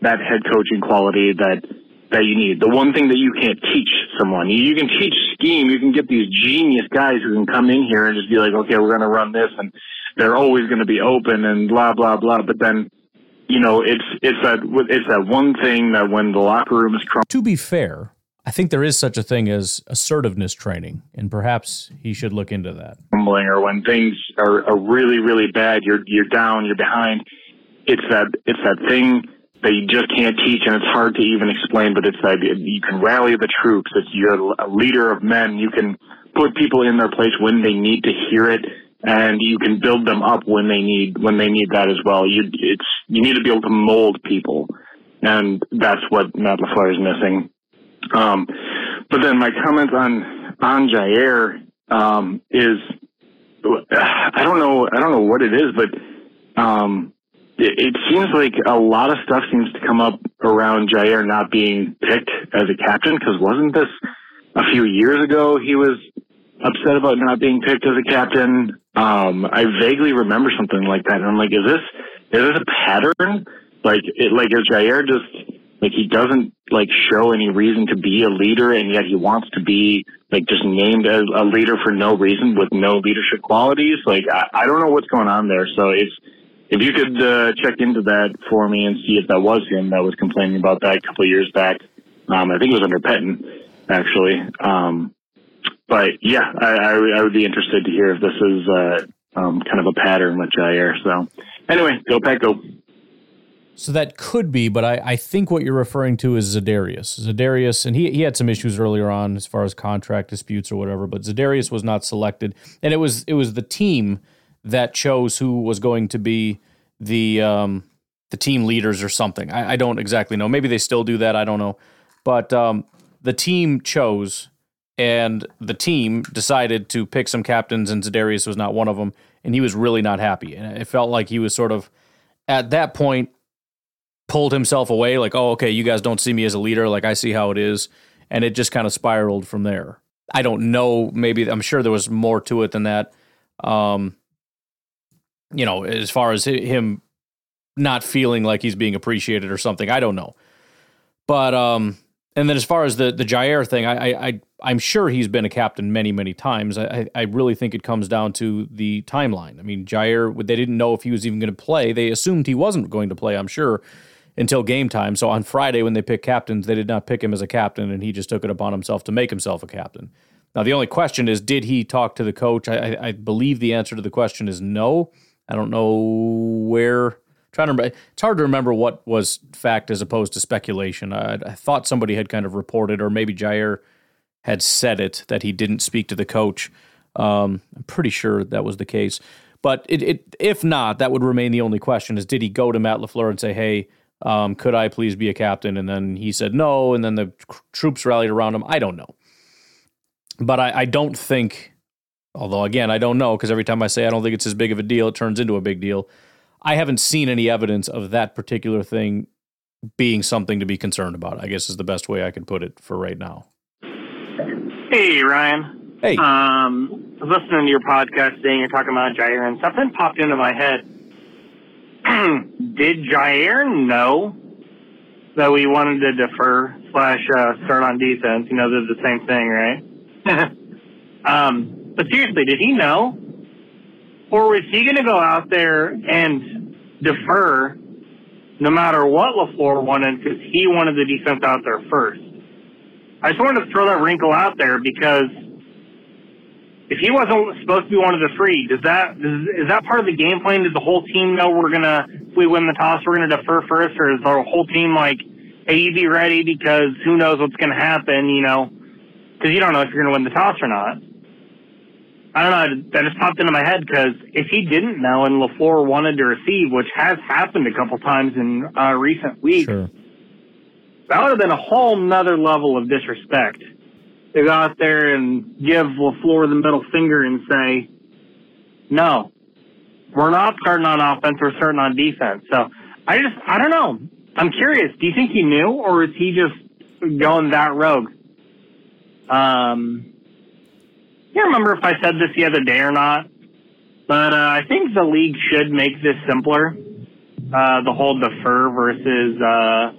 that head coaching quality that that you need. The one thing that you can't teach someone. You, can teach scheme. You can get these genius guys who can come in here and just be like, okay, we're going to run this and they're always going to be open and blah, blah, blah. But then, you know, it's, it's that, it's that one thing that when the locker room is crumbling. To be fair, I think there is such a thing as assertiveness training, and perhaps he should look into that. Or when things are, are really, really bad, you're you're down, you're behind. It's that it's that thing that you just can't teach and it's hard to even explain, but it's that you can rally the troops. It's you're a leader of men. You can put people in their place when they need to hear it and you can build them up when they need, when they need that as well. You, it's, you need to be able to mold people. And that's what Matt LaFleur is missing. Um, but then my comments on, on Jaire um, is, I don't know, I don't know what it is, but, um, it, seems like a lot of stuff seems to come up around Jaire not being picked as a captain. Because wasn't this a few years ago he was upset about not being picked as a captain? Um, I vaguely remember something like that, and I'm like, is this is this a pattern? Like, it, like is Jaire just like he doesn't like show any reason to be a leader, and yet he wants to be like just named as a leader for no reason with no leadership qualities? Like, I, I don't know what's going on there. So it's if you could uh, check into that for me and see if that was him that was complaining about that a couple of years back. Um, I think it was under Pettine, actually. Um, but yeah, I, I, I, would be interested to hear if this is uh, um, kind of a pattern with Jaire. So anyway, go Pack, go. So that could be, but I, I think what you're referring to is Za'Darius. Za'Darius, and he, he had some issues earlier on as far as contract disputes or whatever, but Za'Darius was not selected, and it was it was the team that chose who was going to be the um, the team leaders or something. I, I, don't exactly know. Maybe they still do that. I don't know. But um, the team chose, and the team decided to pick some captains, and Za'Darius was not one of them. And he was really not happy. And it felt like he was sort of at that point pulled himself away, like, oh, okay, you guys don't see me as a leader. Like I see how it is, and it just kind of spiraled from there. I don't know. Maybe I'm sure there was more to it than that. Um, you know, as far as him not feeling like he's being appreciated or something. I don't know. But um, and then as far as the the Jaire thing, I I, I am sure he's been a captain many many times. I I really think it comes down to the timeline. I mean, Jaire they didn't know if he was even going to play. They assumed he wasn't going to play. I'm sure until game time. So on Friday when they picked captains, they did not pick him as a captain, and he just took it upon himself to make himself a captain. Now the only question is, did he talk to the coach? I, I, I believe the answer to the question is no. I don't know where trying to remember. It's hard to remember what was fact as opposed to speculation. I, I, thought somebody had kind of reported, or maybe Jaire had said it that he didn't speak to the coach. Um, I'm pretty sure that was the case. But it, it, if not, that would remain the only question: is did he go to Matt LaFleur and say, "Hey, um, could I please be a captain?" And then he said no, and then the troops rallied around him. I don't know, but I, I don't think. Although again, I don't know because every time I say I don't think it's as big of a deal, it turns into a big deal. I haven't seen any evidence of that particular thing being something to be concerned about. I guess is the best way I can put it for right now. Hey, Ryan. Hey. Um, I was listening to your podcast today, you're talking about Jaire, and something popped into my head. Did Jaire know that we wanted to defer slash uh, start on defense? You know, they're the same thing, right? um, but seriously, did he know? Or was he going to go out there and defer no matter what LaFleur wanted because he wanted the defense out there first? I just wanted to throw that wrinkle out there because if he wasn't supposed to be one of the three, does that does, is that part of the game plan? Does the whole team know we're gonna if we win the toss we're gonna defer first, or is the whole team like, hey, you be ready because who knows what's gonna happen, you know? Because you don't know if you're gonna win the toss or not. I don't know. That just popped into my head because if he didn't know and LaFleur wanted to receive, which has happened a couple times in uh, recent weeks, Sure. that would have been a whole nother level of disrespect. To go out there and give LaFleur the middle finger and say, "No, we're not starting on offense. We're starting on defense." So I just, I don't know. I'm curious. Do you think he knew, or is he just going that rogue? Um, can't remember if I said this the other day or not, but uh, I think the league should make this simpler. Uh, the whole defer versus uh,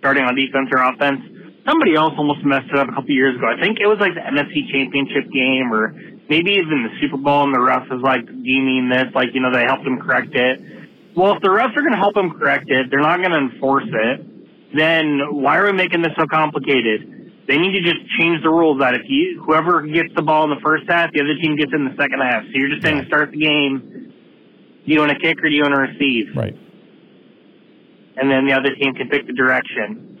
starting on defense or offense. Somebody else almost messed it up a couple years ago. I think it was like the NFC Championship game or maybe even the Super Bowl, and the refs was like deeming this like you know they helped them correct it. Well, if the refs are going to help them correct it, they're not going to enforce it. Then why are we making this so complicated? They need to just change the rules that if you whoever gets the ball in the first half, the other team gets in the second half. So you're just saying to start the game, do you want to kick or do you want to receive? Right. And then the other team can pick the direction.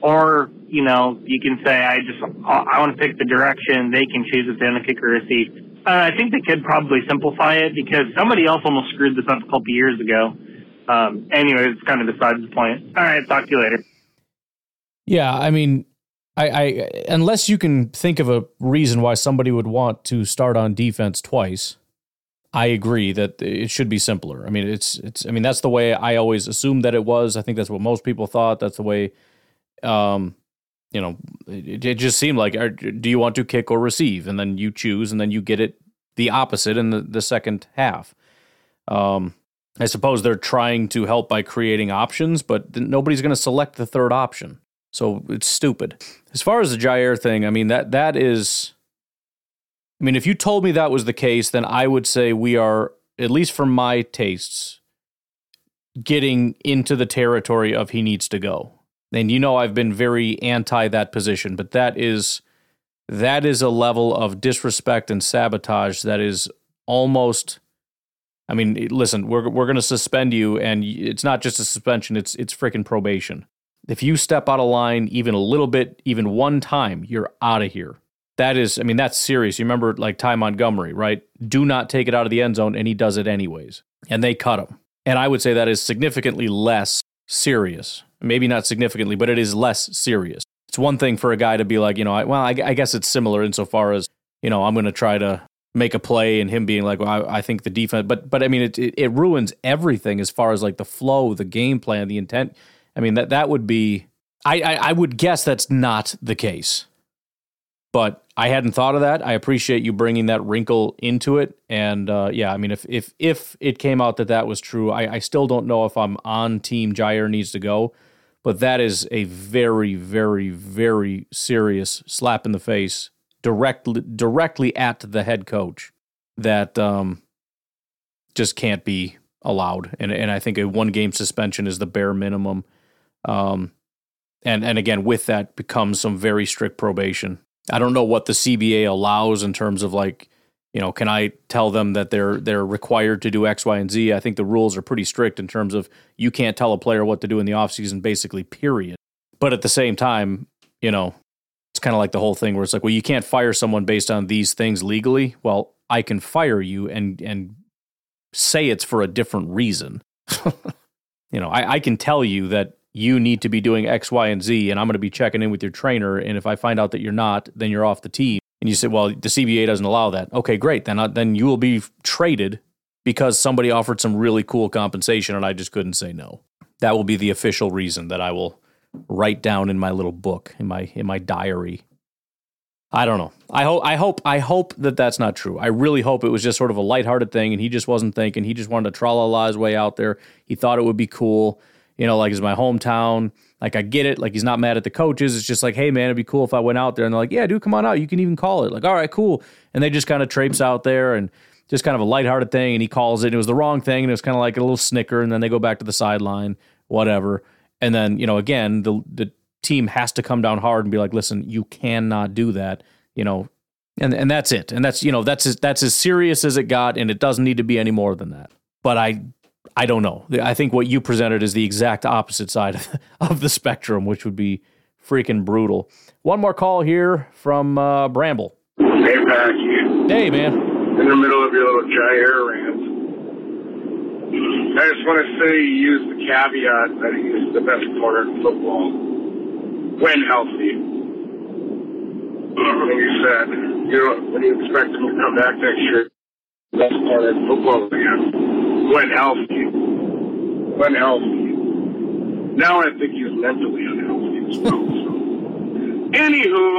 Or, you know, you can say, I just, I want to pick the direction. They can choose if they want to kick or receive. Uh, I think they could probably simplify it because somebody else almost screwed this up a couple years ago. Um, anyway, it's kind of besides the point. All right, talk to you later. Yeah, I mean, I, I unless you can think of a reason why somebody would want to start on defense twice, I agree that it should be simpler. I mean, it's it's. I mean, that's the way I always assumed that it was. I think that's what most people thought. That's the way, um, you know, it, it just seemed like. Do you want to kick or receive? And then you choose, and then you get it the opposite in the the second half. Um, I suppose they're trying to help by creating options, but nobody's going to select the third option. So it's stupid. As far as the Jaire thing, I mean that that is I mean if you told me that was the case, then I would say we are at least for my tastes getting into the territory of he needs to go. And you know I've been very anti that position, but that is that is a level of disrespect and sabotage that is almost I mean, listen, we're we're going to suspend you and it's not just a suspension, it's it's freaking probation. If you step out of line even a little bit, even one time, you're out of here. That is, I mean, that's serious. You remember like Ty Montgomery, right? Do not take it out of the end zone, and he does it anyways. And they cut him. And I would say that is significantly less serious. Maybe not significantly, but it is less serious. It's one thing for a guy to be like, you know, I, well, I, I guess it's similar insofar as, you know, I'm going to try to make a play and him being like, well, I, I think the defense, but, but I mean, it, it, it ruins everything as far as like the flow, the game plan, the intent. I mean, that, that would be, I, I, I would guess that's not the case. But I hadn't thought of that. I appreciate you bringing that wrinkle into it. And uh, yeah, I mean, if if if it came out that that was true, I, I still don't know if I'm on team Jaire needs to go. But that is a very, very, very serious slap in the face directly directly at the head coach that um, just can't be allowed. And and I think a one game suspension is the bare minimum. Um, and and again, with that becomes some very strict probation. I don't know what the CBA allows in terms of like, you know, can I tell them that they're they're required to do X, Y, and Z? I think the rules are pretty strict in terms of you can't tell a player what to do in the offseason, basically, period. But at the same time, you know, it's kind of like the whole thing where it's like, well, you can't fire someone based on these things legally. Well, I can fire you and and say it's for a different reason. you know, I, I can tell you that you need to be doing X, Y, and Z, and I'm going to be checking in with your trainer. And if I find out that you're not, then you're off the team. And you say, well, the CBA doesn't allow that. Okay, great. Then, I, then you will be traded because somebody offered some really cool compensation and I just couldn't say no. That will be the official reason that I will write down in my little book, in my in my diary. I don't know. I hope I hope I hope that that's not true. I really hope it was just sort of a lighthearted thing and he just wasn't thinking. He just wanted to tra la his way out there. He thought it would be cool you know, like it's my hometown. Like I get it. Like he's not mad at the coaches. It's just like, hey man, it'd be cool if I went out there. And they're like, yeah, dude, come on out. You can even call it. Like, all right, cool. And they just kind of traipse out there and just kind of a lighthearted thing. And he calls it. And it was the wrong thing. And it was kind of like a little snicker. And then they go back to the sideline, whatever. And then you know, again, the the team has to come down hard and be like, listen, you cannot do that. You know, and and that's it. And that's you know that's as, that's as serious as it got. And it doesn't need to be any more than that. But I I don't know. I think what you presented is the exact opposite side of the spectrum, which would be freaking brutal. One more call here from uh, Bramble. Hey, Pack. Hey, man. In the middle of your little Jaire rant. I just want to say you used the caveat that he's the best corner in football when healthy. And you said, you know, when you expect him to come back next year, best corner in football again When healthy. Now I think he's mentally unhealthy as well. So. Anywho,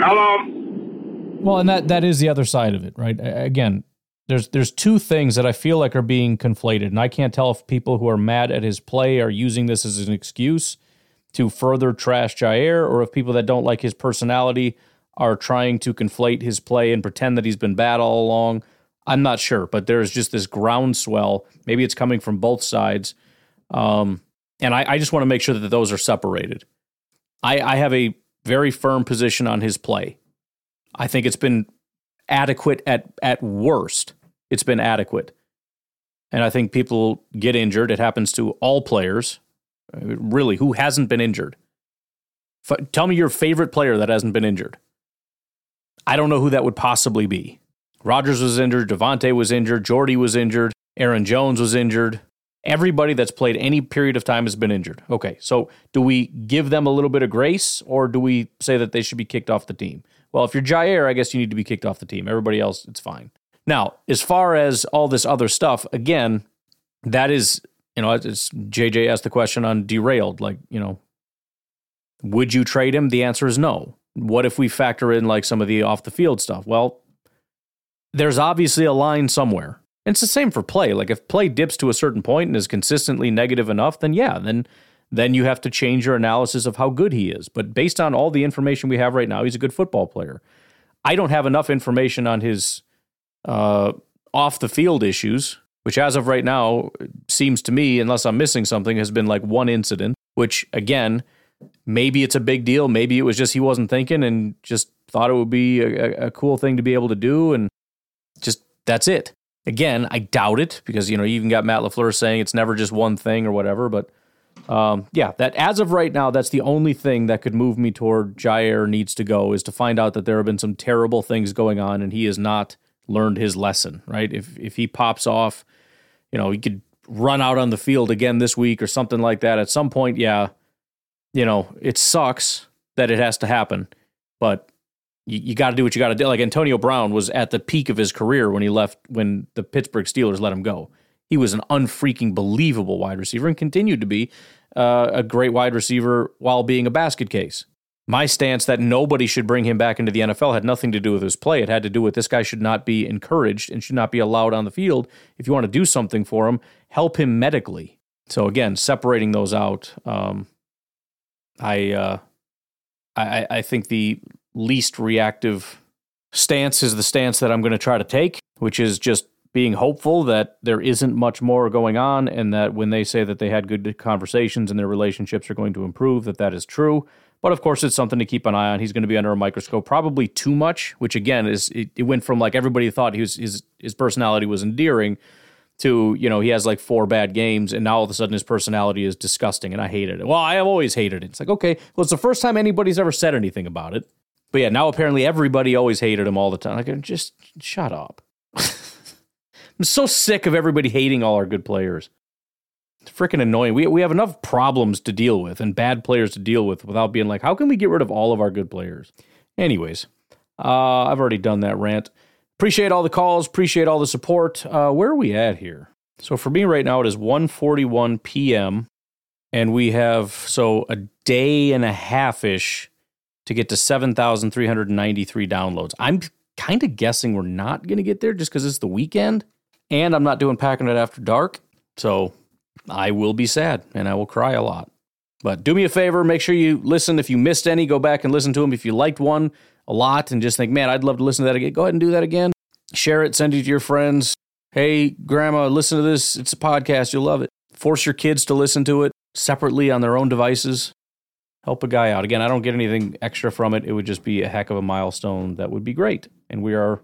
shalom. Well, and that that is the other side of it, right? Again, there's there's two things that I feel like are being conflated, and I can't tell if people who are mad at his play are using this as an excuse to further trash Jaire, or if people that don't like his personality are trying to conflate his play and pretend that he's been bad all along. I'm not sure, but there's just this groundswell. Maybe it's coming from both sides. Um, and I, I just want to make sure that those are separated. I, I have a very firm position on his play. I think it's been adequate at at worst. It's been adequate. And I think people get injured. It happens to all players. Really, who hasn't been injured? F- tell me your favorite player that hasn't been injured. I don't know who that would possibly be. Rodgers was injured, Davante was injured, Jordy was injured, Aaron Jones was injured. Everybody that's played any period of time has been injured. Okay, so do we give them a little bit of grace or do we say that they should be kicked off the team? Well, if you're Jaire, I guess you need to be kicked off the team. Everybody else, it's fine. Now, as far as all this other stuff, again, that is, you know, it's JJ asked the question on derailed. Like, you know, would you trade him? The answer is no. What if we factor in like some of the off the field stuff? Well, there's obviously a line somewhere. And it's the same for play. Like if play dips to a certain point and is consistently negative enough, then yeah, then then you have to change your analysis of how good he is. But based on all the information we have right now, he's a good football player. I don't have enough information on his uh, off the field issues, which as of right now seems to me, unless I'm missing something, has been like one incident. Which again, maybe it's a big deal. Maybe it was just he wasn't thinking and just thought it would be a, a cool thing to be able to do, and that's it. Again, I doubt it because you know you even got Matt LaFleur saying it's never just one thing or whatever. But um, yeah, that as of right now, that's the only thing that could move me toward Jaire needs to go is to find out that there have been some terrible things going on and he has not learned his lesson. Right? If if he pops off, you know, he could run out on the field again this week or something like that. At some point, yeah, you know, it sucks that it has to happen, but you, you got to do what you got to do. Like Antonio Brown was at the peak of his career when he left when the Pittsburgh Steelers let him go. He was an unfreaking believable wide receiver and continued to be uh, a great wide receiver while being a basket case. My stance that nobody should bring him back into the NFL had nothing to do with his play. It had to do with this guy should not be encouraged and should not be allowed on the field. If you want to do something for him, help him medically. So again, separating those out, um, I, uh, I I think the least reactive stance is the stance that I'm going to try to take, which is just being hopeful that there isn't much more going on and that when they say that they had good conversations and their relationships are going to improve that that is true. But of course it's something to keep an eye on. He's going to be under a microscope probably too much which again is it, it went from like everybody thought was his his personality was endearing to you know he has like four bad games and now all of a sudden his personality is disgusting and i hated it. Well i have always hated it. It's like okay well it's the first time anybody's ever said anything about it but yeah now apparently everybody always hated him all the time like just shut up I'm so sick of everybody hating all our good players. It's freaking annoying. We, we have enough problems to deal with and bad players to deal with without being like, how can we get rid of all of our good players? Anyways, uh, I've already done that rant. Appreciate all the calls. Appreciate all the support. Uh, where are we at here? So for me right now, it is 1.41 p.m. And we have, so a day and a half-ish to get to 7,393 downloads. I'm kind of guessing we're not going to get there just because it's the weekend. And I'm not doing Packernet After Dark, so I will be sad and I will cry a lot. But do me a favor, make sure you listen. If you missed any, go back and listen to them. If you liked one a lot and just think, man, I'd love to listen to that again, go ahead and do that again. Share it, send it to your friends. Hey, grandma, listen to this. It's a podcast. You'll love it. Force your kids to listen to it separately on their own devices. Help a guy out. Again, I don't get anything extra from it. It would just be a heck of a milestone that would be great. And we are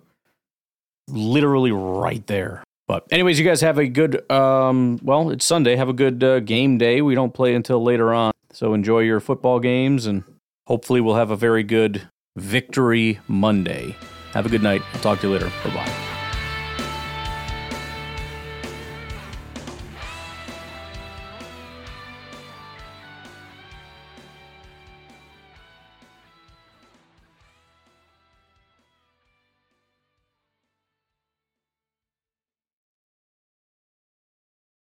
literally right there. But anyways, you guys have a good um well, it's Sunday. Have a good uh, game day. We don't play until later on. So enjoy your football games and hopefully we'll have a very good victory Monday. Have a good night. I'll talk to you later. Bye-bye.